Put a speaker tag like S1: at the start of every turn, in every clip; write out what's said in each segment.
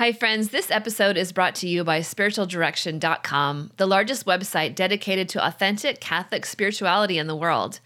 S1: Hi, friends. This episode is brought to you by spiritualdirection.com, the largest website dedicated to authentic Catholic spirituality in the world.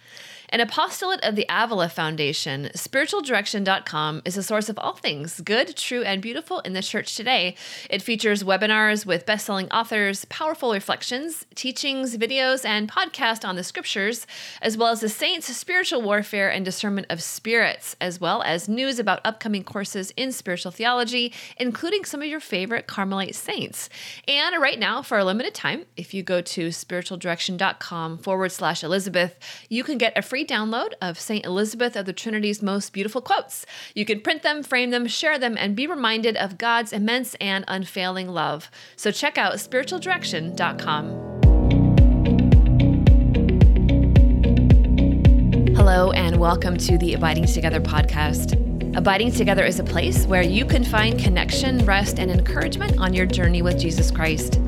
S1: An apostolate of the Avila Foundation, spiritualdirection.com is a source of all things good, true, and beautiful in the church today. It features webinars with best-selling authors, powerful reflections, teachings, videos, and podcasts on the scriptures, as well as the saints' spiritual warfare and discernment of spirits, as well as news about upcoming courses in spiritual theology, including some of your favorite Carmelite saints. And right now, for a limited time, if you go to spiritualdirection.com forward slash Elizabeth, you can get a free download of St. Elizabeth of the Trinity's most beautiful quotes. You can print them, frame them, share them, and be reminded of God's immense and unfailing love. So check out spiritualdirection.com. Hello, and welcome to the Abiding Together podcast. Abiding Together is a place where you can find connection, rest, and encouragement on your journey with Jesus Christ.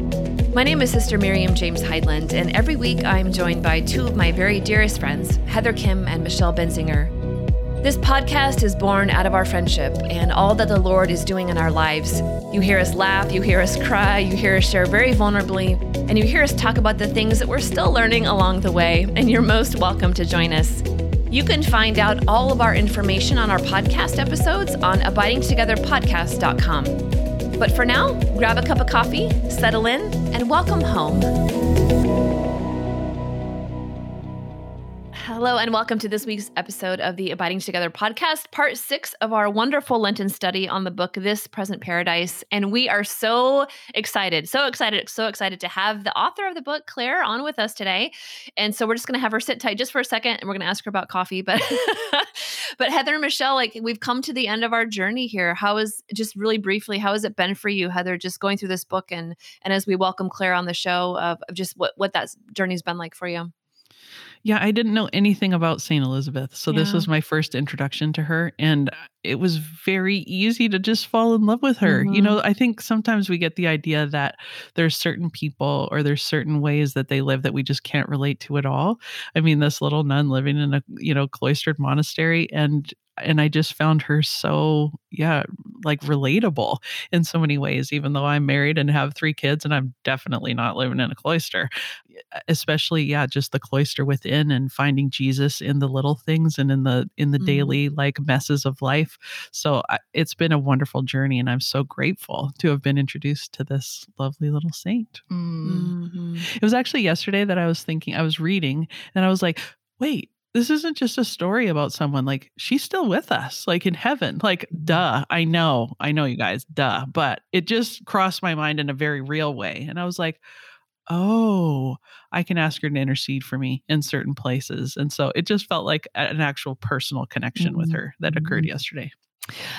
S1: My name is Sister Miriam James Heidland, and every week I'm joined by two of my very dearest friends, Heather Khym and Michelle Benzinger. This podcast is born out of our friendship and all that the Lord is doing in our lives. You hear us laugh, you hear us cry, you hear us share very vulnerably, and you hear us talk about the things that we're still learning along the way, and you're most welcome to join us. You can find out all of our information on our podcast episodes on abidingtogetherpodcast.com. But for now, grab a cup of coffee, settle in, and welcome home. Hello, and welcome to this week's episode of the Abiding Together podcast, part six of our wonderful Lenten study on the book This Present Paradise. And we are so excited, so excited, so excited to have the author of the book, Claire, on with us today. And so we're just going to have her sit tight just for a second and we're going to ask her about coffee. But, but Heather and Michelle, like we've come to the end of our journey here. How is, just really briefly, how has it been for you, Heather, just going through this book and, and as we welcome Claire on the show of, of just what, what that journey's been like for you?
S2: Yeah, I didn't know anything about St. Elizabeth. So yeah. this was my first introduction to her. And it was very easy to just fall in love with her. Mm-hmm. You know, I think sometimes we get the idea that there's certain people or there's certain ways that they live that we just can't relate to at all. I mean, this little nun living in a, you know, cloistered monastery and and I just found her so, yeah, like relatable in so many ways, even though I'm married and have three kids and I'm definitely not living in a cloister. Especially, yeah, just the cloister within and finding Jesus in the little things and in the in the mm-hmm. daily like messes of life. So I, it's been a wonderful journey, and I'm so grateful to have been introduced to this lovely little saint. Mm-hmm. It was actually yesterday that I was thinking, I was reading, and I was like, wait, this isn't just a story about someone like she's still with us like in heaven like duh i know i know you guys duh but it just crossed my mind in a very real way and i was like oh i can ask her to intercede for me in certain places and so it just felt like an actual personal connection mm-hmm. with her that occurred mm-hmm. yesterday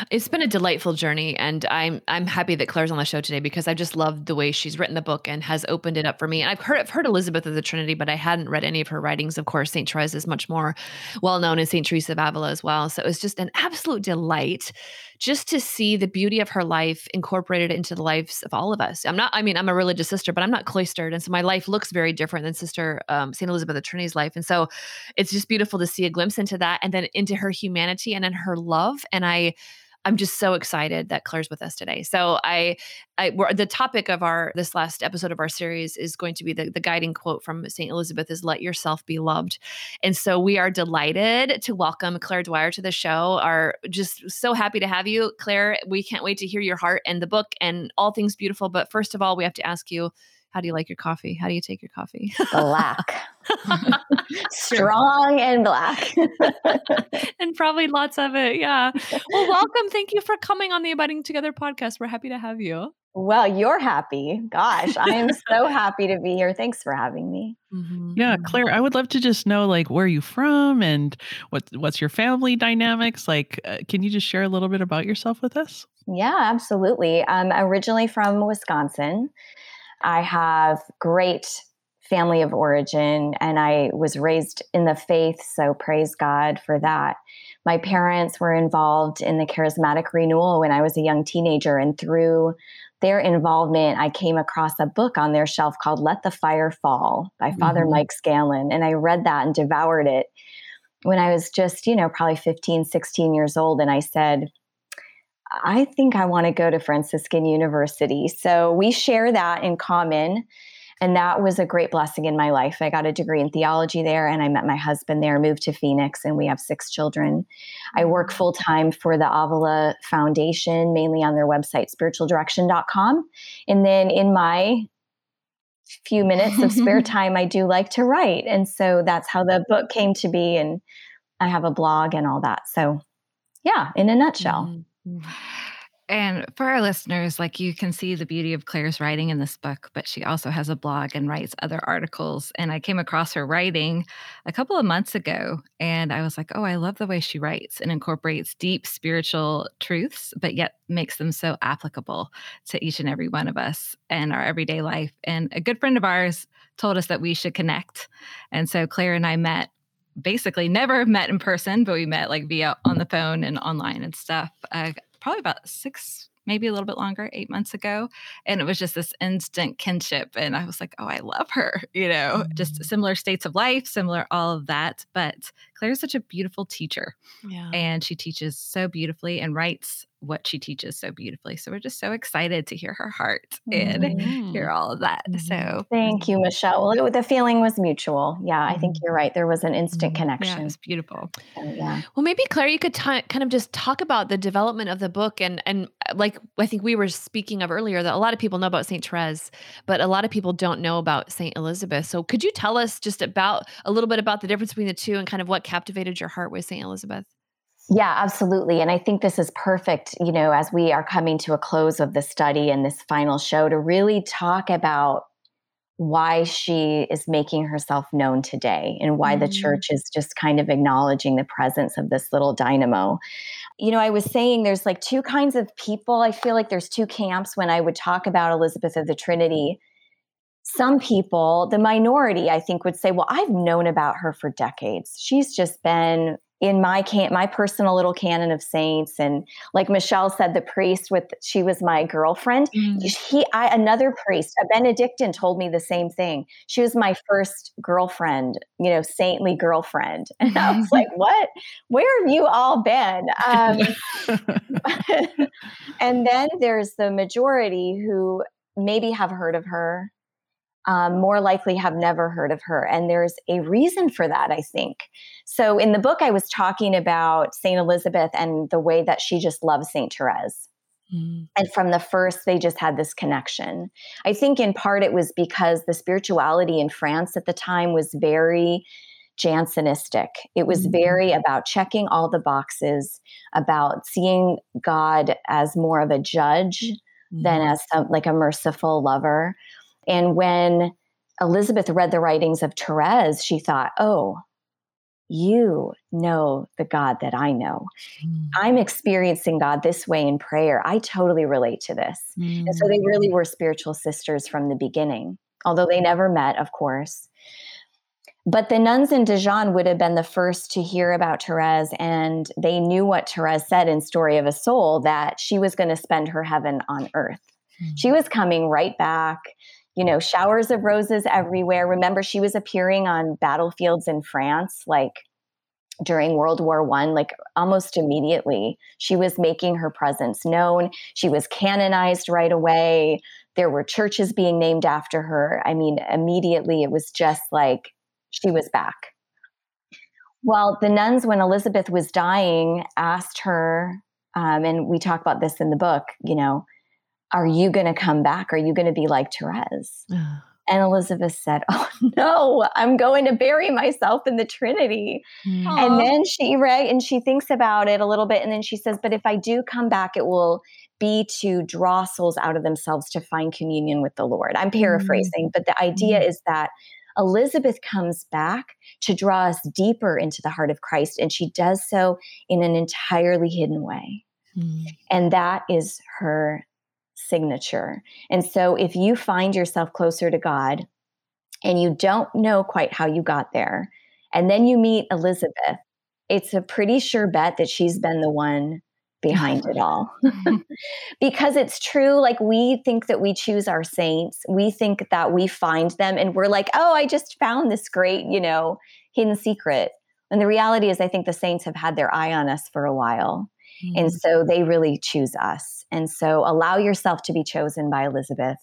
S1: it's been a delightful journey, and I'm I'm happy that Claire's on the show today because I just love the way she's written the book and has opened it up for me. And I've heard I've heard Elizabeth of the Trinity, but I hadn't read any of her writings. Of course, Saint Therese is much more well known, and Saint Teresa of Avila as well. So it was just an absolute delight just to see the beauty of her life incorporated into the lives of all of us. I'm not, I mean, I'm a religious sister, but I'm not cloistered. And so my life looks very different than Sister um, St. Elizabeth of Trinity's life. And so it's just beautiful to see a glimpse into that and then into her humanity and in her love. And I, I'm just so excited that Claire's with us today. So I, I the topic of our this last episode of our series is going to be the, the guiding quote from Saint Elizabeth is "Let yourself be loved," and so we are delighted to welcome Claire Dwyer to the show. Are just so happy to have you, Claire. We can't wait to hear your heart and the book and all things beautiful. But first of all, we have to ask you how do you like your coffee? How do you take your coffee?
S3: Black. Strong and black.
S1: and probably lots of it. Yeah. Well, welcome. Thank you for coming on the Abiding Together podcast. We're happy to have you.
S3: Well, you're happy. Gosh, I am so happy to be here. Thanks for having me.
S2: Mm-hmm. Yeah. Claire, I would love to just know like where are you from and what what's your family dynamics like. Uh, can you just share a little bit about yourself with us?
S3: Yeah, absolutely. I'm originally from Wisconsin. I have great family of origin and I was raised in the faith, so praise God for that. My parents were involved in the charismatic renewal when I was a young teenager, and through their involvement, I came across a book on their shelf called Let the Fire Fall by Father mm-hmm. Mike Scanlan. And I read that and devoured it when I was just, you know, probably 15, 16 years old. And I said, I think I want to go to Franciscan University. So we share that in common. And that was a great blessing in my life. I got a degree in theology there and I met my husband there, moved to Phoenix, and we have six children. I work full time for the Avila Foundation, mainly on their website, spiritualdirection.com. And then in my few minutes of spare time, I do like to write. And so that's how the book came to be. And I have a blog and all that. So, yeah, in a nutshell.
S4: Mm-hmm. And for our listeners, like you can see the beauty of Claire's writing in this book, but she also has a blog and writes other articles. And I came across her writing a couple of months ago, and I was like, oh, I love the way she writes and incorporates deep spiritual truths, but yet makes them so applicable to each and every one of us and our everyday life. And a good friend of ours told us that we should connect. And so Claire and I met basically never met in person, but we met like via on the phone and online and stuff. Uh, probably about six, maybe a little bit longer, eight months ago. And it was just this instant kinship. And I was like, oh, I love her, you know, just similar states of life, similar all of that. But Claire's such a beautiful teacher. Yeah. And she teaches so beautifully and writes what she teaches so beautifully. So we're just so excited to hear her heart and mm-hmm. hear all of that. Mm-hmm. So
S3: thank you, Michelle. Well, it, the feeling was mutual. Yeah, I think mm-hmm. you're right. There was an instant mm-hmm. connection.
S4: Yeah, it's beautiful.
S3: So, yeah.
S1: Well, maybe Claire, you could t- kind of just talk about the development of the book and and uh, like I think we were speaking of earlier that a lot of people know about Saint Therese, but a lot of people don't know about Saint Elizabeth. So could you tell us just about a little bit about the difference between the two and kind of what captivated your heart with Saint Elizabeth?
S3: Yeah, absolutely. And I think this is perfect, you know, as we are coming to a close of the study and this final show to really talk about why she is making herself known today and why mm-hmm. the church is just kind of acknowledging the presence of this little dynamo. You know, I was saying there's like two kinds of people. I feel like there's two camps when I would talk about Elizabeth of the Trinity. Some people, the minority, I think, would say, Well, I've known about her for decades. She's just been in my can my personal little canon of saints. And like michelle said the priest with she was my girlfriend. Mm. he I, another priest a benedictine told me the same thing. She was my first girlfriend you know saintly girlfriend. And i was like what? Where have you all been? Um, and then there's the majority who maybe have heard of her um, more likely have never heard of her. And there's a reason for that, I think. So in the book, I was talking about St. Elizabeth and the way that she just loves St. Therese. Mm. And from the first, they just had this connection. I think in part it was because the spirituality in France at the time was very Jansenistic. It was mm very about checking all the boxes, about seeing God as more of a judge mm than as some, like a merciful lover. And when Elizabeth read the writings of Therese, she thought, oh, you know the God that I know. Mm. I'm experiencing God this way in prayer. I totally relate to this. Mm. And so they really were spiritual sisters from the beginning, although they never met, of course. But the nuns in Dijon would have been the first to hear about Therese, and they knew what Therese said in Story of a Soul that she was going to spend her heaven on earth. Mm. She was coming right back you know, showers of roses everywhere. Remember, she was appearing on battlefields in France, like during World War One, like almost immediately. She was making her presence known. She was canonized right away. There were churches being named after her. I mean, immediately it was just like she was back. Well, the nuns, when Elizabeth was dying, asked her, um, and we talk about this in the book, you know, are you going to come back? Are you going to be like Therese? and Elizabeth said, Oh no, I'm going to bury myself in the Trinity. Aww. And then she right and she thinks about it a little bit and then she says, But if I do come back, it will be to draw souls out of themselves to find communion with the Lord. I'm paraphrasing, mm. but the idea mm. is that Elizabeth comes back to draw us deeper into the heart of Christ, and she does so in an entirely hidden way. Mm. And that is her signature. And so if you find yourself closer to God and you don't know quite how you got there, and then you meet Elizabeth, it's a pretty sure bet that she's been the one behind it all. because it's true, like we think that we choose our saints, we think that we find them, and we're like, oh, I just found this great, you know, hidden secret. And the reality is, I think the saints have had their eye on us for a while. Mm-hmm. And so they really choose us. And so allow yourself to be chosen by Elizabeth.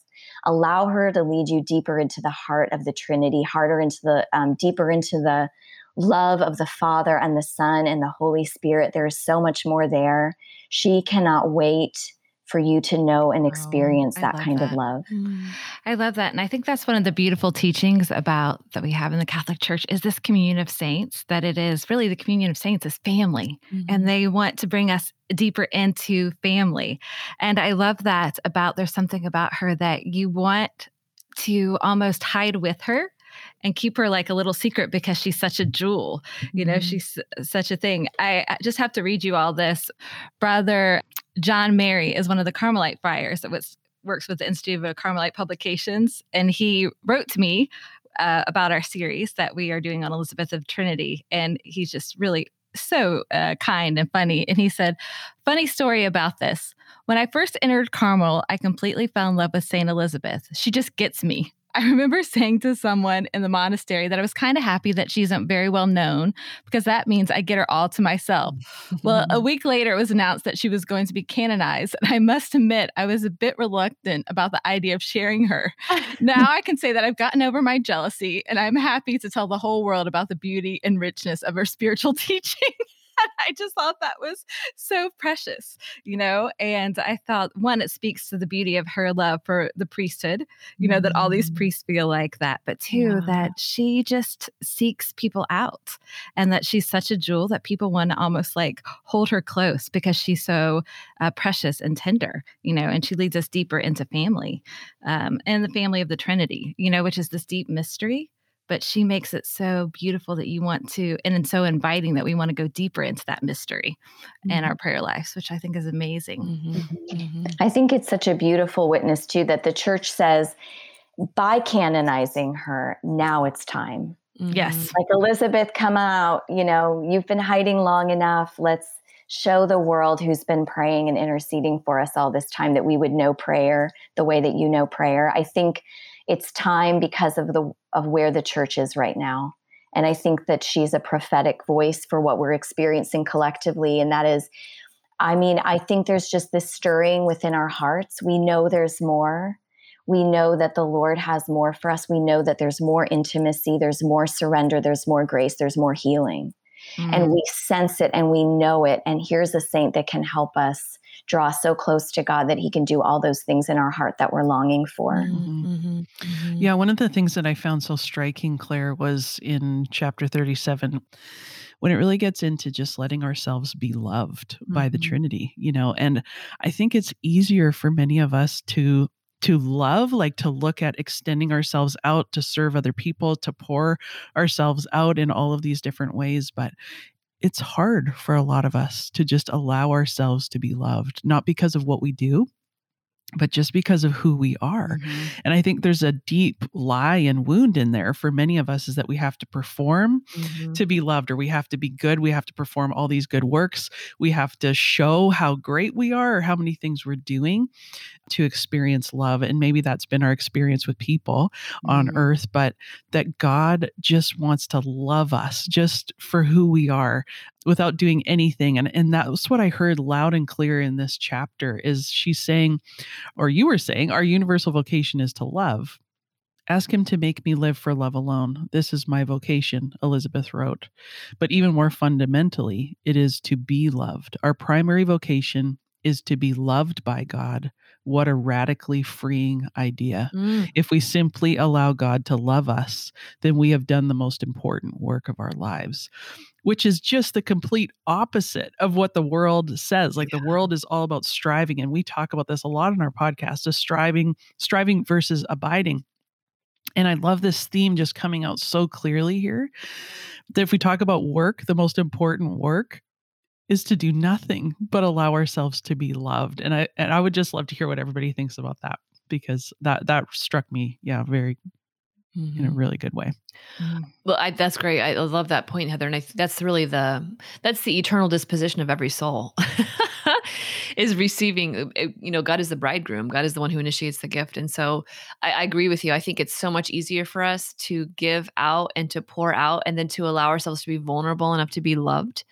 S3: Allow her to lead you deeper into the heart of the Trinity, harder into the um, deeper into the love of the Father and the Son and the Holy Spirit. There is so much more there. She cannot wait for you to know and oh, experience oh, that kind that. of love.
S4: Mm. I love that. And I think that's one of the beautiful teachings about that we have in the Catholic Church is this communion of saints, that it is really the communion of saints is family. Mm-hmm. And they want to bring us deeper into family. And I love that about there's something about her that you want to almost hide with her and keep her like a little secret because she's such a jewel. You know, mm-hmm. she's such a thing. I just have to read you all this. Brother John Mary is one of the Carmelite friars that was, works with the Institute of Carmelite Publications. And he wrote to me uh, about our series that we are doing on Elizabeth of Trinity. And he's just really so uh, kind and funny. And he said, Funny story about this. When I first entered Carmel, I completely fell in love with St. Elizabeth. She just gets me. I remember saying to someone in the monastery that I was kind of happy that she isn't very well known because that means I get her all to myself. well, a week later, it was announced that she was going to be canonized. And I must admit, I was a bit reluctant about the idea of sharing her. now I can say that I've gotten over my jealousy and I'm happy to tell the whole world about the beauty and richness of her spiritual teaching. I just thought that was so precious, you know? And I thought, one, it speaks to the beauty of her love for the priesthood, you know, mm-hmm. that all these mm. priests feel like that. But two, yeah. that she just seeks people out and that she's such a jewel that people want to almost like hold her close because she's so uh, precious and tender, you know, and she leads us deeper into family um, and the family of the Trinity, you know, which is this deep mystery but she makes it so beautiful that you want to and so inviting that we want to go deeper into that mystery mm-hmm. and our prayer lives which i think is amazing mm-hmm.
S3: Mm-hmm. mm-hmm. i think it's such a beautiful witness too that the church says by canonizing her now it's time
S4: yes
S3: mm-hmm. like elizabeth come out you know you've been hiding long enough let's show the world who's been praying and interceding for us all this time that we would know prayer the way that you know prayer i think it's time because of the of where the church is right now. And i think that she's a prophetic voice for what we're experiencing collectively. And that is i mean i think there's just this stirring within our hearts. We know there's more. We know that the lord has more for us. We know that there's more intimacy. There's more surrender. There's more grace. There's more healing mm. and we sense it and we know it and here's a saint that can help us draw so close to God that He can do all those things in our heart that we're longing for. Mm-hmm.
S2: Mm-hmm. mm-hmm. Yeah, one of the things that I found so striking, Claire, was in chapter 37 when it really gets into just letting ourselves be loved mm-hmm. by the mm-hmm. Trinity, you know. And I think it's easier for many of us to to love, like to look at extending ourselves out to serve other people, to pour ourselves out in all of these different ways. But it's hard for a lot of us to just allow ourselves to be loved, not because of what we do, but just because of who we are. Mm-hmm. And I think there's a deep lie and wound in there for many of us is that we have to perform mm-hmm. to be loved, or we have to be good. We have to perform all these good works. We have to show how great we are or how many things we're doing to experience love. And maybe that's been our experience with people mm-hmm. on earth, but that God just wants to love us just for who we are without doing anything. And, and that's what I heard loud and clear in this chapter is she's saying, or you were saying, our universal vocation is to love. Ask him to make me live for love alone. This is my vocation, Elizabeth wrote. But even more fundamentally, it is to be loved. Our primary vocation is to be loved by God. What a radically freeing idea. Mm. If we simply allow God to love us, then we have done the most important work of our lives which is just the complete opposite of what the world says. Like yeah. the world is all about striving. And we talk about this a lot in our podcast of striving, striving versus abiding. And I love this theme just coming out so clearly here that if we talk about work, the most important work is to do nothing but allow ourselves to be loved. And I and I would just love to hear what everybody thinks about that because that that struck me, yeah, very mm-hmm. in a mm-hmm. really good way.
S1: Mm-hmm. Well, I, that's great. I love that point, Heather. And I, that's really the that's the eternal disposition of every soul. is receiving uh, you know god is the bridegroom god is the one who initiates the gift and so I, I, agree with you i think it's so much easier for us to give out and to pour out and then to allow ourselves to be vulnerable enough to be loved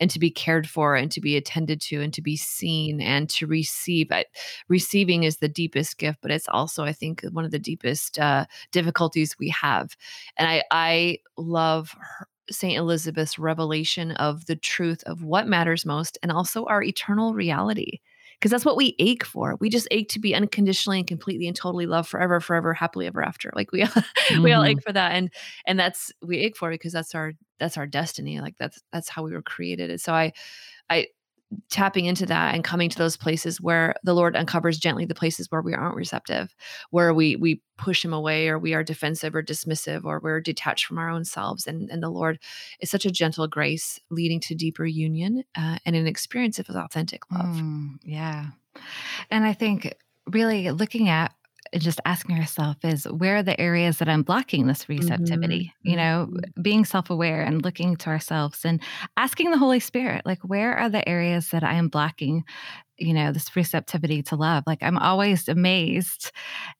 S1: and to be cared for and to be attended to and to be seen and to receive I, receiving is the deepest gift but it's also i think one of the deepest uh, difficulties we have and i i love her, St. Elizabeth's revelation of the truth of what matters most and also our eternal reality. Because that's what we ache for. We just ache to be unconditionally and completely and totally loved forever, forever, happily ever after. Like we, mm-hmm. we all ache for that, and and that's we ache for because that's our that's our destiny. Like that's that's how we were created. And so I, I tapping into that and coming to those places where the lord uncovers gently the places where we aren't receptive where we we push him away or we are defensive or dismissive or we're detached from our own selves. And and the lord is such a gentle grace leading to deeper union uh, and an experience of authentic love.
S4: Mm, yeah. And i think really looking at just asking ourselves is where are the areas that I'm blocking this receptivity? Mm-hmm. You know, mm-hmm. being self aware and looking to ourselves and asking the Holy Spirit, like, where are the areas that I am blocking? you know this receptivity to love like i'm always amazed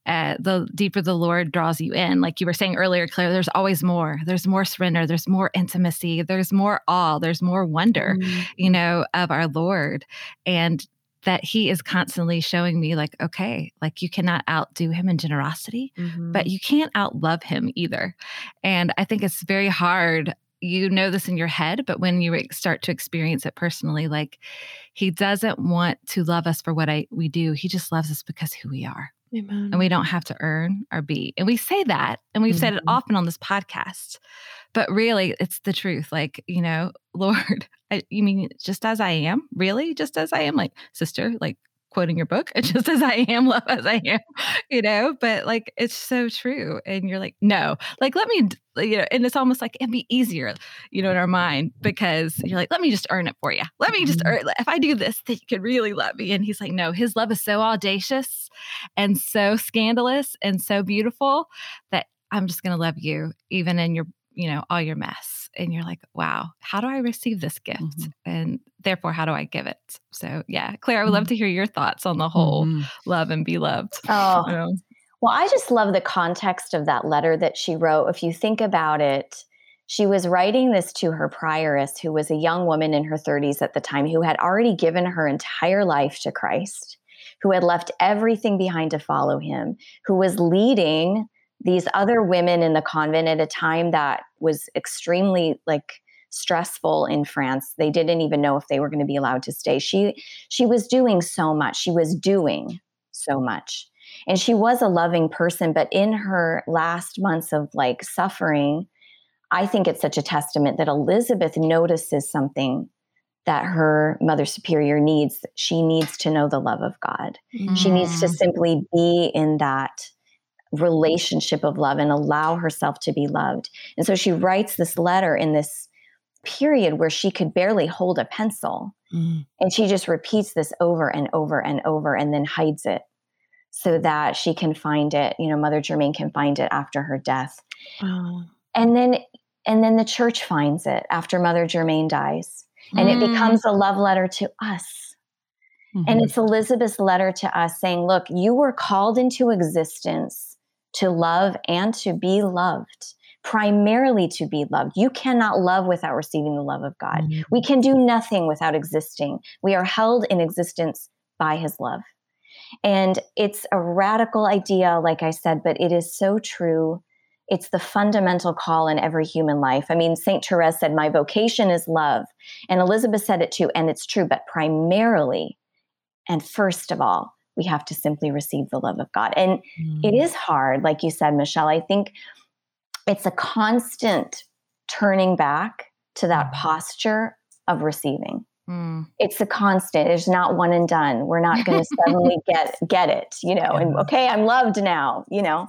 S4: at the deeper the lord draws you in like you were saying earlier claire there's always more there's more surrender there's more intimacy there's more awe there's more wonder mm-hmm. you know of our lord and that he is constantly showing me like okay like you cannot outdo him in generosity mm-hmm. but you can't outlove him either and i think it's very hard you know this in your head but when you start to experience it personally like he doesn't want to love us for what I, we do he just loves us because who we are Amen. and we don't have to earn or be and we say that and we've mm-hmm. said it mm-hmm. often on this podcast but really it's the truth like you know lord I, you mean just as i am? Really? Just as i am? Like sister like quoting your book just as i am love as i am you know? But like it's so true and you're like no. Like let me you know and it's almost like it'd be easier you know in our mind because you're like let me just earn it for you let me just mm-hmm. earn if i do this then you could really love me. And he's like no his love is so audacious and so scandalous and so beautiful that i'm just going to love you even in your you know, all your mess. And you're like, wow, how do I receive this gift? Mm-hmm. And therefore, how do I give it? So, yeah, Claire, I would mm-hmm. love to hear your thoughts on the whole mm-hmm. love and be loved.
S3: Oh, you know? well, I just love the context of that letter that she wrote. If you think about it, she was writing this to her prioress, who was a young woman in her 30s at the time, who had already given her entire life to Christ, who had left everything behind to follow him, who was leading these other women in the convent at a time that was extremely like stressful in France. They didn't even know if they were going to be allowed to stay. She she was doing so much. She was doing so much. And she was a loving person, but in her last months of like suffering, I think it's such a testament that Elizabeth notices something that her mother superior needs. She needs to know the love of God. Mm. She needs to mm. simply be in that relationship of love and allow herself to be loved. And so she writes this letter in this period where she could barely hold a pencil. Mm. And she just repeats this over and over and over and then hides it so that she can find it, you know, Mother Germaine can find it after her death. Oh. And then and then the church finds it after Mother Germaine dies. And mm. it becomes a love letter to us. Mm-hmm. And it's Elizabeth's letter to us saying, look, you were called into existence to love and to be loved primarily to be loved. You cannot love without receiving the love of God. Mm-hmm. We can do nothing without existing. We are held in existence by his love. And it's a radical idea, like I said, but it is so true. It's the fundamental call in every human life. I mean, St. Therese said, My vocation is love. And Elizabeth said it too, and it's true, but primarily and first of all, we have to simply receive the love of God. And mm. it is hard, like you said, Michelle. I think it's a constant turning back to that mm. posture of receiving. Mm. It's a constant. There's not one and done. We're not going to suddenly get get it, you know. And okay, I'm loved now, you know.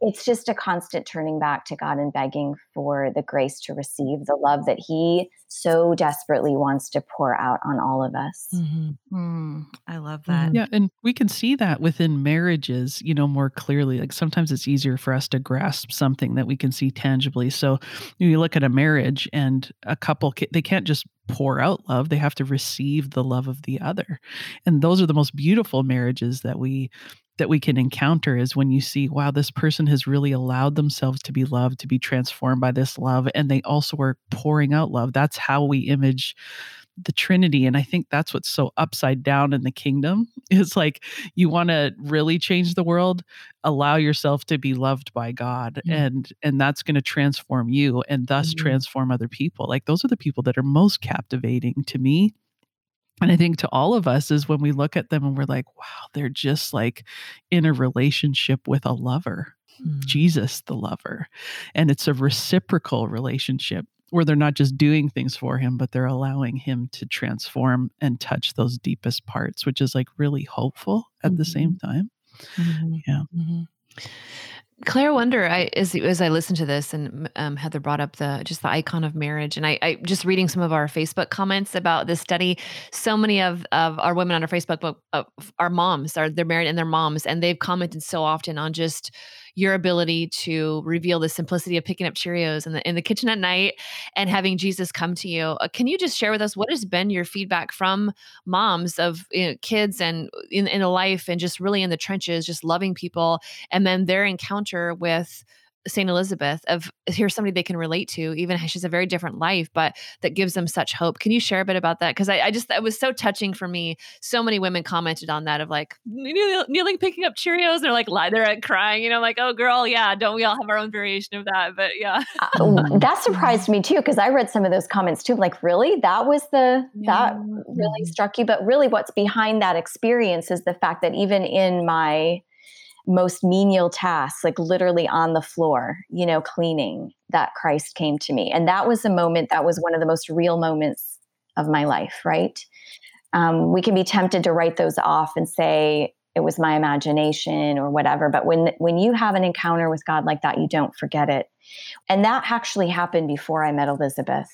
S3: It's just a constant turning back to God and begging for the grace to receive the love that He so desperately wants to pour out on all of us.
S4: Mm-hmm. Mm, I love that.
S2: Yeah. And we can see that within marriages, you know, more clearly. Like sometimes it's easier for us to grasp something that we can see tangibly. So you look at a marriage and a couple, they can't just pour out love, they have to receive the love of the other. And those are the most beautiful marriages that we that we can encounter is when you see, wow, this person has really allowed themselves to be loved, to be transformed by this love, and they also are pouring out love. That's how we image the Trinity. And I think that's what's so upside down in the kingdom. It's like you want to really change the world, allow yourself to be loved by God. Mm-hmm. And and that's going to transform you and thus mm-hmm. transform other people. Like those are the people that are most captivating to me and I think to all of us is when we look at them and we're like, wow, they're just like in a relationship with a lover, mm. Jesus, the lover. And it's a reciprocal relationship where they're not just doing things for him, but they're allowing him to transform and touch those deepest parts, which is like really hopeful at mm-hmm. the same mm-hmm. time. Mm-hmm. Yeah. Mm-hmm.
S1: Claire Wonder, I as as I listened to this and um, Heather brought up the just the icon of marriage, and I, I just reading some of our Facebook comments about this study. So many of of our women on our Facebook book uh, are moms, are they're married and they're moms, and they've commented so often on just your ability to reveal the simplicity of picking up Cheerios in the in the kitchen at night and having Jesus come to you. Uh, can you just share with us what has been your feedback from moms of you know, kids and in in a life and just really in the trenches, just loving people, and then their encounter with Saint Elizabeth of here's somebody they can relate to, even she's a very different life, but that gives them such hope. Can you share a bit about that? Because I, I, just that was so touching for me. So many women commented on that of like kneeling, picking up Cheerios. And they're like lie, they're crying. You know, like oh girl, yeah. Don't we all have our own variation of that? But yeah,
S3: uh, that surprised me too because I read some of those comments too. Like really, that was the yeah. that really mm-hmm. struck you. But really, what's behind that experience is the fact that even in my most menial tasks, like literally on the floor, you know, cleaning, that Christ came to me. And that was a moment that was one of the most real moments of my life, right? Um, we can be tempted to write those off and say it was my imagination or whatever. But when when you have an encounter with God like that, you don't forget it. And that actually happened before I met Elizabeth.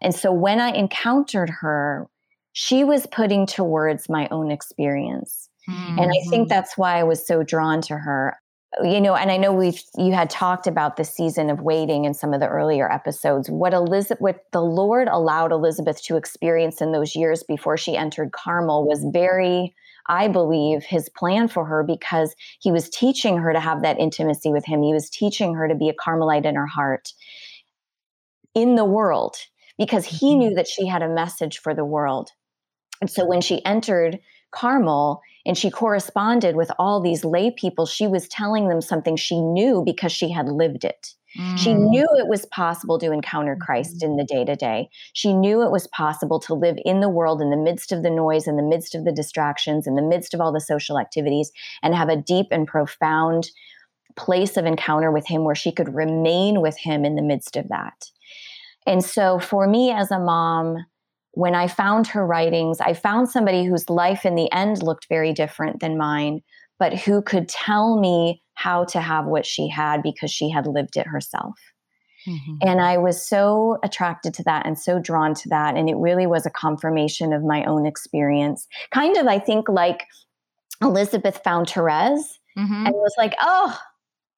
S3: And so when I encountered her, she was putting to words my own experience Mm-hmm. And I think mm-hmm. that's why I was so drawn to her. You know, and I know we've you had talked about the season of waiting in some of the earlier episodes. What Elizabeth what the Lord allowed Elizabeth to experience in those years before she entered Carmel was very I believe, his plan for her because he was teaching her to have that intimacy with him. He was teaching her to be a Carmelite in her heart in the world because he mm-hmm. knew that she had a message for the world. And so when she entered Carmel and she corresponded with all these lay people. She was telling them something she knew because she had lived it. Mm. She knew it was possible to encounter Christ in the day to day. She knew it was possible to live in the world in the midst of the noise, in the midst of the distractions, in the midst of all the social activities, and have a deep and profound place of encounter with Him where she could remain with Him in the midst of that. And so, for me as a mom, when I found her writings, I found somebody whose life in the end looked very different than mine, but who could tell me how to have what she had because she had lived it herself. Mm-hmm. And I was so attracted to that and so drawn to that. And it really was a confirmation of my own experience. Kind of, I think, like Elizabeth found Therese mm-hmm. and was like, oh,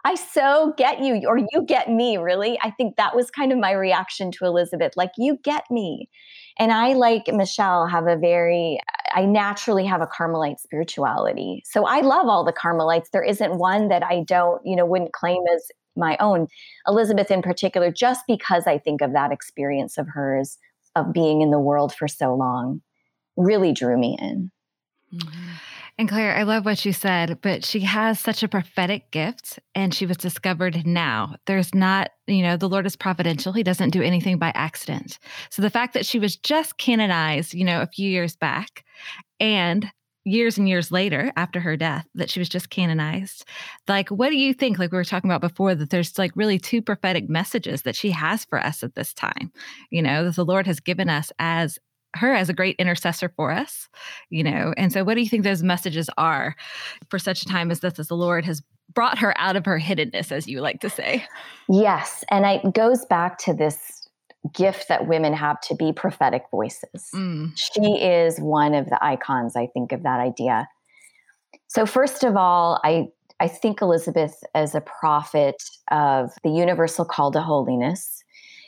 S3: I so get you, or you get me, really. I think that was kind of my reaction to Elizabeth like, you get me. And I, like Michelle, have a very, I naturally have a Carmelite spirituality. So I love all the Carmelites. There isn't one that I don't, you know, wouldn't claim as my own. Elizabeth, in particular, just because I think of that experience of hers of being in the world for so long, really drew me in.
S4: Mm-hmm. And Claire, I love what you said, but she has such a prophetic gift and she was discovered now. There's not, you know, the Lord is providential. He doesn't do anything by accident. So the fact that she was just canonized, you know, a few years back and years and years later after her death that she was just canonized like what do you think like we were talking about before that there's like really two prophetic messages that she has for us at this time you know that the lord has given us as her as a great intercessor for us, you know. And so, what do you think those messages are for such a time as this, as the Lord has brought her out of her hiddenness, as you like to say?
S3: Yes. And it goes back to this gift that women have to be prophetic voices. Mm. She is one of the icons, I think, of that idea. So, first of all, I, I think Elizabeth as a prophet of the universal call to holiness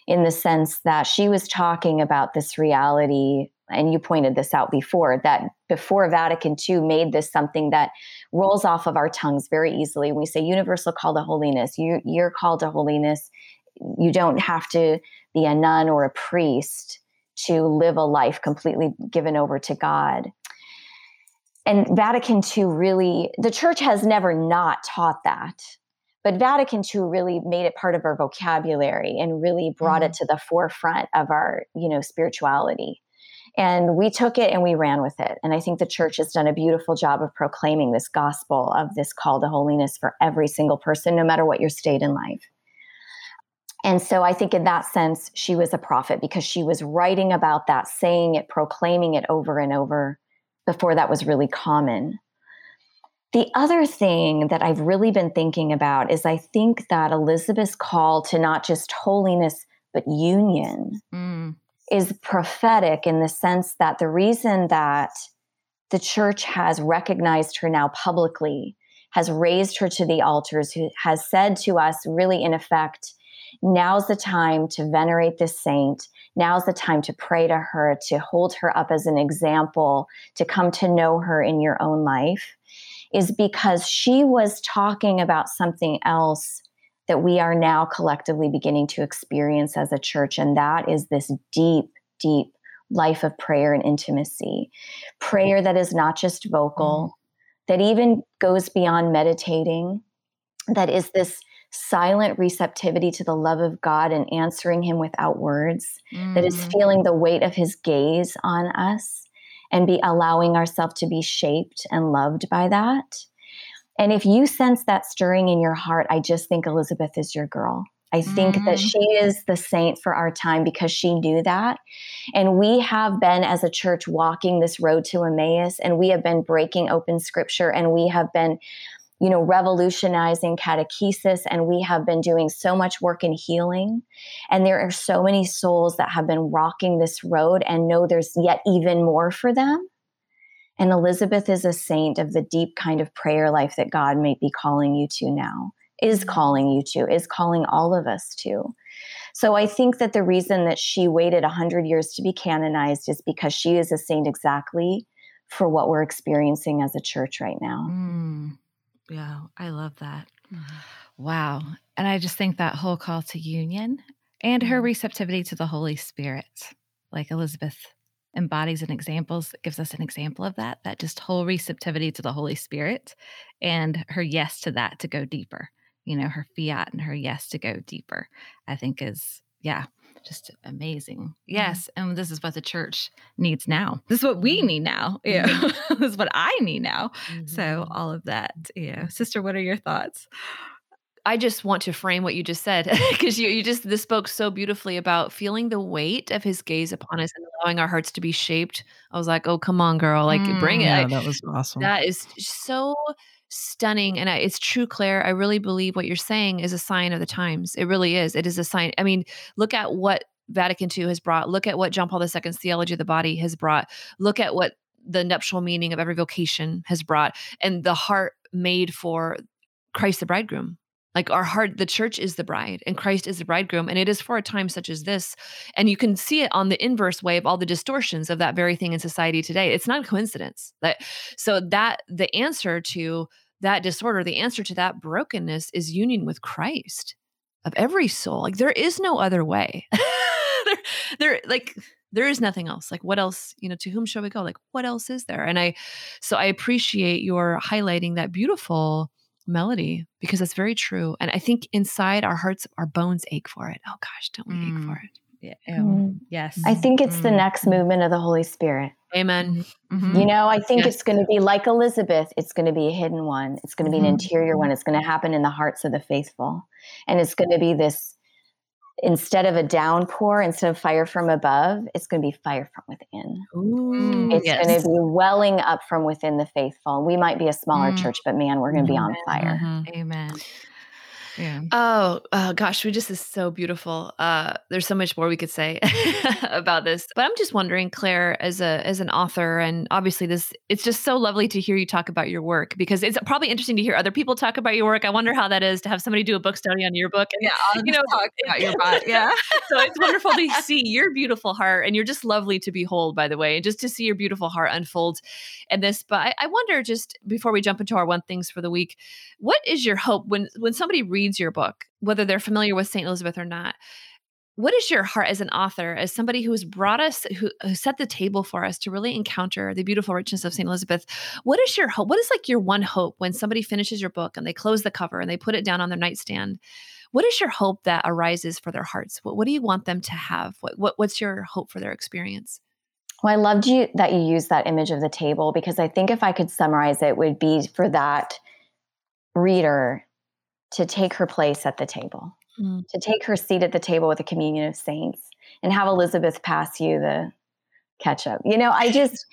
S3: in the sense that she was talking about this reality and you pointed this out before that before Vatican II made this something that rolls off of our tongues very easily. We say universal call to holiness, you, you're called to holiness. You don't have to be a nun or a priest to live a life completely given over to God. And Vatican II really, the church has never not taught that. But Vatican II really made it part of our vocabulary and really brought mm. it to the forefront of our, you know, spirituality. And we took it and we ran with it. And I think the church has done a beautiful job of proclaiming this gospel of this call to holiness for every single person, no matter what your state in life. And so I think in that sense, she was a prophet because she was writing about that, saying it, proclaiming it over and over before that was really common. The other thing that I've really been thinking about is I think that Elizabeth's call to not just holiness, but union mm. is prophetic in the sense that the reason that the church has recognized her now publicly, has raised her to the altars, who has said to us, really, in effect, now's the time to venerate this saint. Now's the time to pray to her, to hold her up as an example, to come to know her in your own life is because she was talking about something else that we are now collectively beginning to experience as a church. And that is this deep, deep life of prayer and intimacy. Prayer that is not just vocal, mm-hmm. that even goes beyond meditating, that is this silent receptivity to the love of God and answering Him without words, mm. that is mm. feeling the weight of His gaze on us and be allowing ourselves to be shaped and loved by that. And if you sense that stirring in your heart, I just think Elizabeth is your girl. I think mm. that she is the saint for our time because she knew that. And we have been, as a church, walking this road to Emmaus, and we have been breaking open scripture, and we have been you know, revolutionizing catechesis, and we have been doing so much work in healing. And there are so many souls that have been rocking this road and know there's yet even more for them. And Elizabeth is a saint of the deep kind of prayer life that God may be calling you to now, is calling you to, is calling all of us to. So I think that the reason that she waited 100 years to be canonized is because she is a saint exactly for what we're experiencing as a church right now.
S4: Mm. Yeah, I love that. Wow. And I just think that whole call to union and her mm-hmm. receptivity to the Holy Spirit, like Elizabeth embodies and examples, gives us an example of that, that just whole receptivity to the Holy Spirit and her yes to that to go deeper, you know, her fiat and her yes to go deeper, I think is, yeah, just amazing. Mm-hmm. Yes. And this is what the church needs now. This is what we mm-hmm. need now. Yeah. Mm-hmm. this is what I need now. Mm-hmm. So all of that. Yeah. Sister, what are your thoughts?
S1: I just want to frame what you just said because you, you just this spoke so beautifully about feeling the weight of his gaze upon us and allowing our hearts to be shaped. I was like, oh, come on, girl, like mm, bring it.
S2: Yeah, that was awesome.
S1: That is so stunning and it's true claire i really believe what you're saying is a sign of the times it really is it is a sign i mean look at what vatican ii has brought look at what john paul ii's theology of the body has brought look at what the nuptial meaning of every vocation has brought and the heart made for christ the bridegroom like our heart, the church is the bride and Christ is the bridegroom. And it is for a time such as this. And you can see it on the inverse way of all the distortions of that very thing in society today. It's not a coincidence. That so that the answer to that disorder, the answer to that brokenness is union with Christ of every soul. Like there is no other way. there, there, like there is nothing else. Like what else, you know, to whom shall we go? Like what else is there? And I, so I appreciate your highlighting that beautiful melody because that's very true. And I think inside our hearts, our bones ache for it. Oh gosh, don't we mm. ache for mm. it?
S4: Yeah. Mm. Yes.
S3: I think it's mm. the next movement of the Holy Spirit.
S1: Amen.
S3: Mm-hmm. You know, I think yes. it's going to be like Elizabeth. It's going to be a hidden one. It's going to be mm-hmm. an interior one. It's going to happen in the hearts of the faithful. And it's going to be this instead of a downpour, instead of fire from above, it's going to be fire from within. Ooh, it's yes. going to be welling up from within the faithful. We might be a smaller mm. church, but man, we're going to be on fire.
S4: Mm-hmm. Amen.
S1: Yeah. Oh, uh, gosh, we just is so beautiful. Uh, there's so much more we could say about this, but I'm just wondering, Claire, as a as an author, and obviously this, it's just so lovely to hear you talk about your work because it's probably interesting to hear other people talk about your work. I wonder how that is to have somebody do a book study on your book.
S4: And, yeah, I'll you know, talk about your book. Yeah.
S1: so it's wonderful to see your beautiful heart, and you're just lovely to behold, by the way, and just to see your beautiful heart unfold in this. But I, I wonder, just before we jump into our one things for the week, what is your hope when when somebody reads reads your book, whether they're familiar with St. Elizabeth or not, what is your heart as an author, as somebody who has brought us, who, who, set the table for us to really encounter the beautiful richness of St. Elizabeth? What is your hope? What is like your one hope when somebody finishes your book and they close the cover and they put it down on their nightstand? What is your hope that arises for their hearts? What, what do you want them to have? What, what, what's your hope for their experience?
S3: Well, I loved you that you used that image of the table because I think if I could summarize it, would be for that reader to take her place at the table, mm. to take her seat at the table with the communion of saints and have Elizabeth pass you the ketchup. You know, I just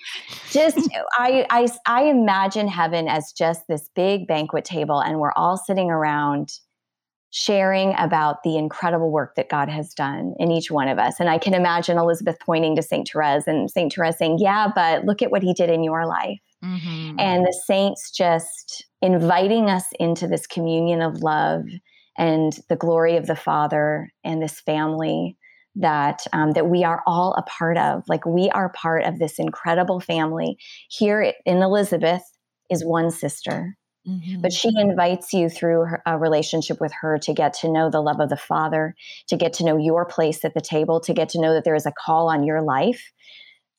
S3: just I I I imagine heaven as just this big banquet table and we're all sitting around sharing about the incredible work that God has done in each one of us. And I can imagine Elizabeth pointing to St. Therese and St. Therese saying, "Yeah, but look at what he did in your life." Mm-hmm. And the saints just inviting us into this communion of love and the glory of the Father and this family that um, that we are all a part of. Like we are part of this incredible family. Here in Elizabeth is one sister. Mm-hmm. But she invites you through her, a relationship with her to get to know the love of the Father, to get to know your place at the table, to get to know that there is a call on your life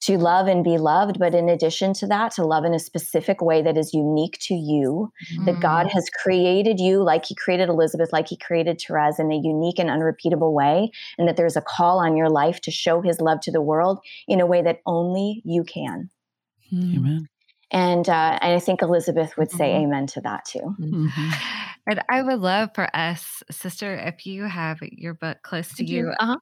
S3: to love and be loved, but in addition to that, to love in a specific way that is unique to you, mm. that God mm. has created you like He created Elizabeth, like He created Therese in a unique and unrepeatable way, and that there's a call on your life to show His love to the world in a way that only you can.
S2: Mm. Amen.
S3: And, uh, and I think Elizabeth would say mm-hmm. amen to that too.
S4: Mm-hmm. And I would love for us, sister, if you have your book close to you, uh-huh.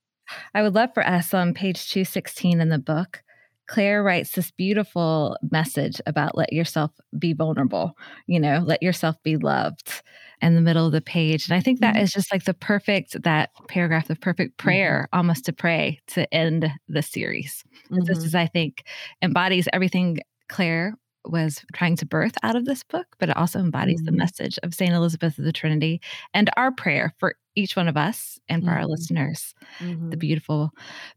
S4: I would love for us on page 216 in the book Claire writes this beautiful message about let yourself be vulnerable, you know, let yourself be loved in the middle of the page. And I think that mm-hmm. is just like the perfect, that paragraph, the perfect mm-hmm. prayer mm-hmm. almost to pray to end the series. Mm-hmm. This is, I think, embodies everything Claire was trying to birth out of this book, but it also embodies mm-hmm. the message of St. Elizabeth of the Trinity and our prayer for each one of us and for mm-hmm. our listeners, mm-hmm. the beautiful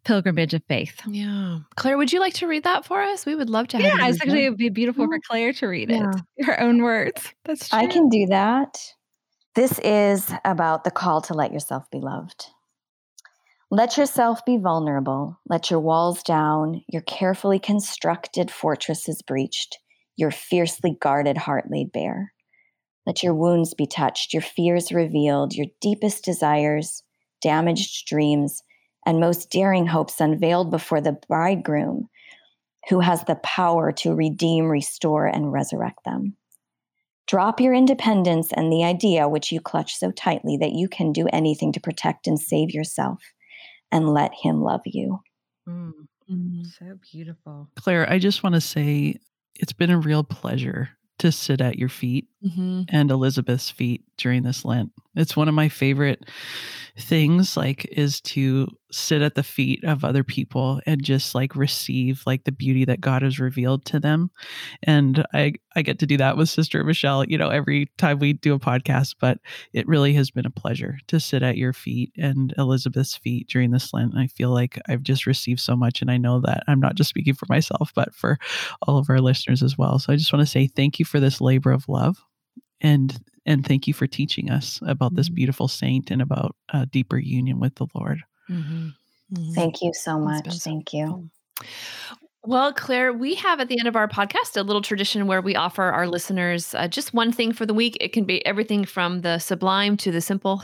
S4: pilgrimage of faith.
S1: Yeah. Claire, would you like to read that for us? We would love to
S4: have Yeah, it's actually it would be beautiful for Claire to read yeah. it. Her own words. That's true.
S3: I can do that. This is about the call to let yourself be loved. Let yourself be vulnerable. Let your walls down, your carefully constructed fortresses breached your fiercely guarded heart laid bare. Let your wounds be touched, your fears revealed, your deepest desires, damaged dreams, and most daring hopes unveiled before the bridegroom who has the power to redeem, restore, and resurrect them. Drop your independence and the idea which you clutch so tightly that you can do anything to protect and save yourself, and let Him love you. Mm,
S4: mm, so beautiful.
S2: Claire, I just want to say it's been a real pleasure to sit at your feet mm-hmm. and Elizabeth's feet during this Lent. It's one of my favorite things, like, is to sit at the feet of other people and just like receive like the beauty that God has revealed to them. And I I get to do that with Sister Michelle, you know, every time we do a podcast, but it really has been a pleasure to sit at your feet and Elizabeth's feet during this Lent. I feel like I've just received so much and I know that I'm not just speaking for myself, but for all of our listeners as well. So I just want to say thank you for this labor of love and and thank you for teaching us about this mm-hmm. beautiful saint and about a deeper union with the Lord.
S3: Mm-hmm. Mm-hmm. Thank you so much. Thank you.
S1: Well, Claire, we have at the end of our podcast a little tradition where we offer our listeners uh, just one thing for the week. It can be everything from the sublime to the simple,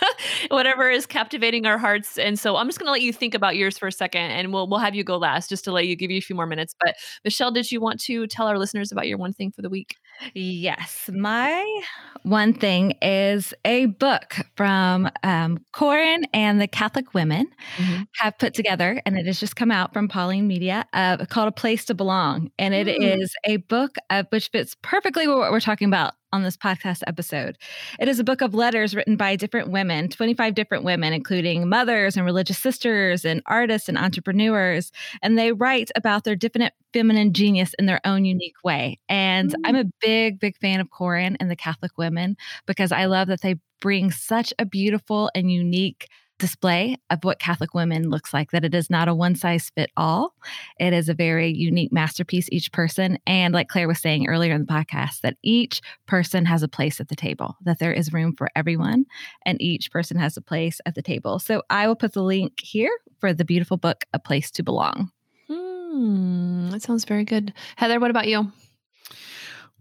S1: whatever is captivating our hearts. And so I'm just going to let you think about yours for a second, and we'll we'll have you go last just to let you give you a few more minutes. But Michelle, did you want to tell our listeners about your one thing for the week?
S4: Yes. My one thing is a book from um, Corin and the Catholic Women mm-hmm. have put together, and it has just come out from Pauline Media uh, called A Place to Belong. And it mm. is a book of, which fits perfectly with what we're talking about on this podcast episode. It is a book of letters written by different women, 25 different women, including mothers and religious sisters and artists and entrepreneurs. And they write about their different feminine genius in their own unique way. And mm-hmm. I'm a big, big fan of Corin and the Catholic women because I love that they bring such a beautiful and unique display of what Catholic women looks like, that it is not a one size fit all. It is a very unique masterpiece, each person. And like Claire was saying earlier in the podcast, that each person has a place at the table, that there is room for everyone, and each person has a place at the table. So I will put the link here for the beautiful book, A Place to Belong.
S1: Hmm, that sounds very good. Heather, what about you?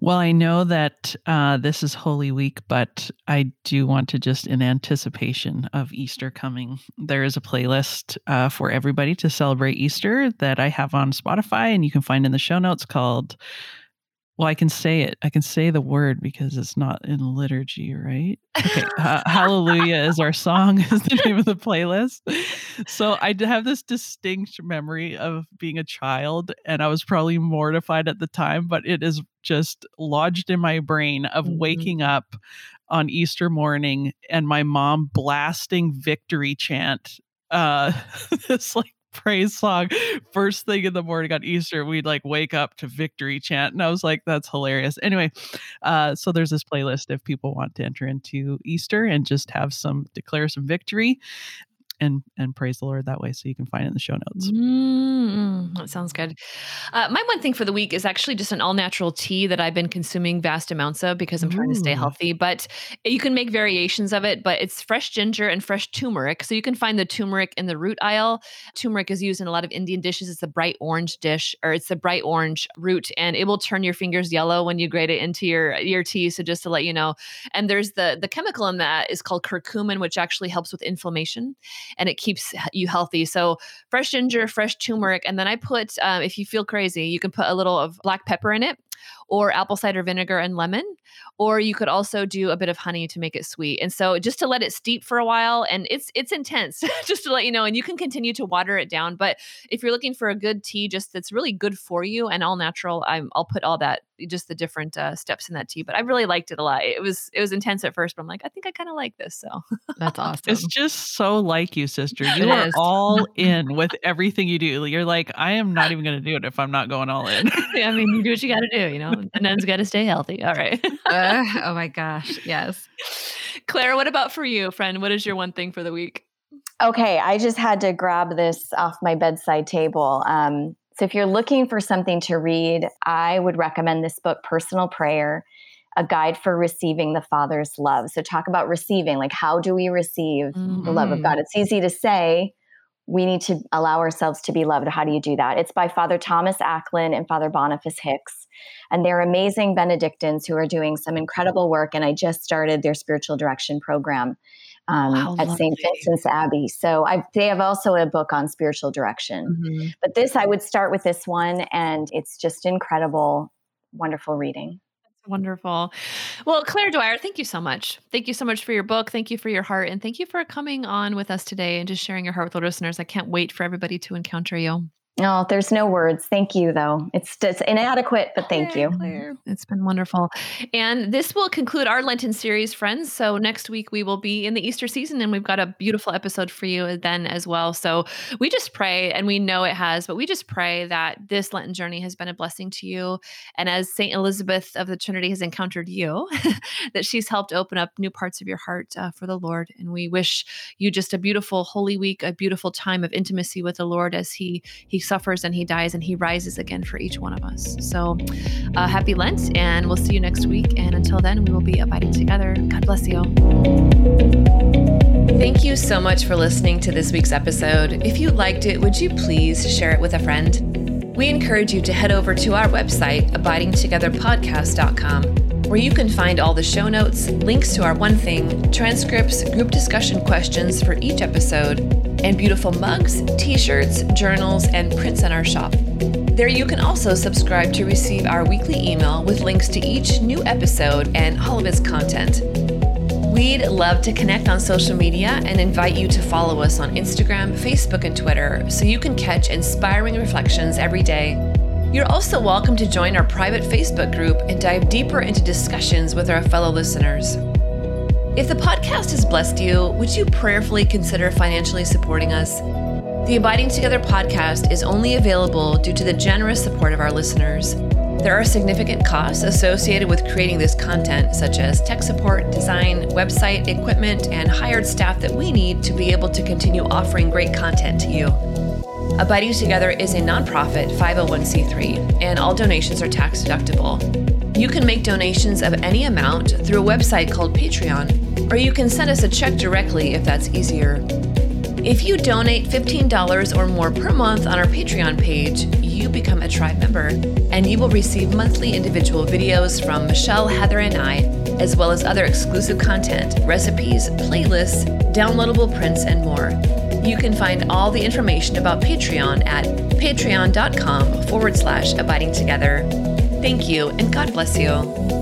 S2: Well, I know that uh, this is Holy Week, but I do want to just, in anticipation of Easter coming, there is a playlist uh, for everybody to celebrate Easter that I have on Spotify, and you can find in the show notes called well, I can say it. I can say the word because it's not in liturgy, right? Okay. uh, Hallelujah is our song, is the name of the playlist. So I have this distinct memory of being a child, and I was probably mortified at the time, but it is just lodged in my brain of mm-hmm. waking up on Easter morning and my mom blasting victory chant uh this like praise song first thing in the morning on Easter. We'd like wake up to victory chant. And I was like, that's hilarious. Anyway, uh, so there's this playlist if people want to enter into Easter and just have some declare some victory and and praise the Lord that way. So you can find it in the show notes.
S1: Mm, that sounds good. Uh, my one thing for the week is actually just an all natural tea that I've been consuming vast amounts of because I'm Ooh. trying to stay healthy. But you can make variations of it. But it's fresh ginger and fresh turmeric. So you can find the turmeric in the root aisle. Turmeric is used in a lot of Indian dishes. It's a bright orange dish, or it's a bright orange root, and it will turn your fingers yellow when you grate it into your your tea. So just to let you know, and there's the the chemical in that is called curcumin, which actually helps with inflammation and it keeps you healthy. So fresh ginger, fresh turmeric, and then I put, um, if you feel crazy, you can put a little of black pepper in it or apple cider vinegar and lemon. Or you could also do a bit of honey to make it sweet. And so just to let it steep for a while, and it's it's intense, just to let you know. And you can continue to water it down. But if you're looking for a good tea, just that's really good for you and all natural, i will put all that just the different uh, steps in that tea. But I really liked it a lot. It was it was intense at first, but I'm like, I think I kind of like this. So
S4: that's awesome.
S2: It's just so like you, sister. You are is. all in with everything you do. You're like, I am not even going to do it if I'm not going all in.
S1: I mean, you do what you got to do. You know, the nun's got to stay healthy. All right.
S4: uh, oh my gosh, yes.
S1: Claire, what about for you, friend? What is your one thing for the week?
S3: Okay, I just had to grab this off my bedside table. Um, so if you're looking for something to read, I would recommend this book, Personal Prayer, a guide for receiving the Father's love. So talk about receiving, like how do we receive mm-hmm. the love of God? Mm-hmm. It's easy to say, we need to allow ourselves to be loved. How do you do that? It's by Father Thomas Acklin and Father Boniface Hicks. And they're amazing Benedictines who are doing some incredible work. And I just started their spiritual direction program um, at St. Vincent's Abbey. So I've, they have also a book on spiritual direction. Mm-hmm. But this, I would start with this one, and it's just incredible, wonderful reading.
S1: Wonderful. Well, Claire Dwyer, thank you so much. Thank you so much for your book. Thank you for your heart. And thank you for coming on with us today and just sharing your heart with the listeners. I can't wait for everybody to encounter you.
S3: No, there's no words. Thank you, though. It's it's inadequate, but thank you.
S1: Claire. It's been wonderful. And this will conclude our Lenten series, friends. So next week we will be in the Easter season, and we've got a beautiful episode for you then as well. So we just pray, and we know it has, but we just pray that this Lenten journey has been a blessing to you. And as Saint Elizabeth of the Trinity has encountered you, that she's helped open up new parts of your heart uh, for the Lord. And we wish you just a beautiful Holy Week, a beautiful time of intimacy with the Lord as He He suffers and he dies and he rises again for each one of us. So uh, happy Lent, and we'll see you next week. And until then, we will be abiding together. God bless you. Thank you so much for listening to this week's episode. If you liked it, would you please share it with a friend? We encourage you to head over to our website, abidingtogetherpodcast.com, where you can find all the show notes, links to our One Thing, transcripts, group discussion questions for each episode, and beautiful mugs, t shirts, journals, and prints in our shop. There, you can also subscribe to receive our weekly email with links to each new episode and all of its content. We'd love to connect on social media and invite you to follow us on Instagram, Facebook, and Twitter so you can catch inspiring reflections every day. You're also welcome to join our private Facebook group and dive deeper into discussions with our fellow listeners. If the podcast has blessed you, would you prayerfully consider financially supporting us? The Abiding Together podcast is only available due to the generous support of our listeners. There are significant costs associated with creating this content, such as tech support, design, website, equipment, and hired staff that we need to be able to continue offering great content to you. Abiding Together is a nonprofit 501c3, and all donations are tax deductible. You can make donations of any amount through a website called Patreon, or you can send us a check directly if that's easier. If you donate $15 or more per month on our Patreon page, you become a tribe member, and you will receive monthly individual videos from Michelle, Heather, and I, as well as other exclusive content, recipes, playlists, downloadable prints, and more. You can find all the information about Patreon at patreon.com forward slash abiding together. Thank you, and God bless you.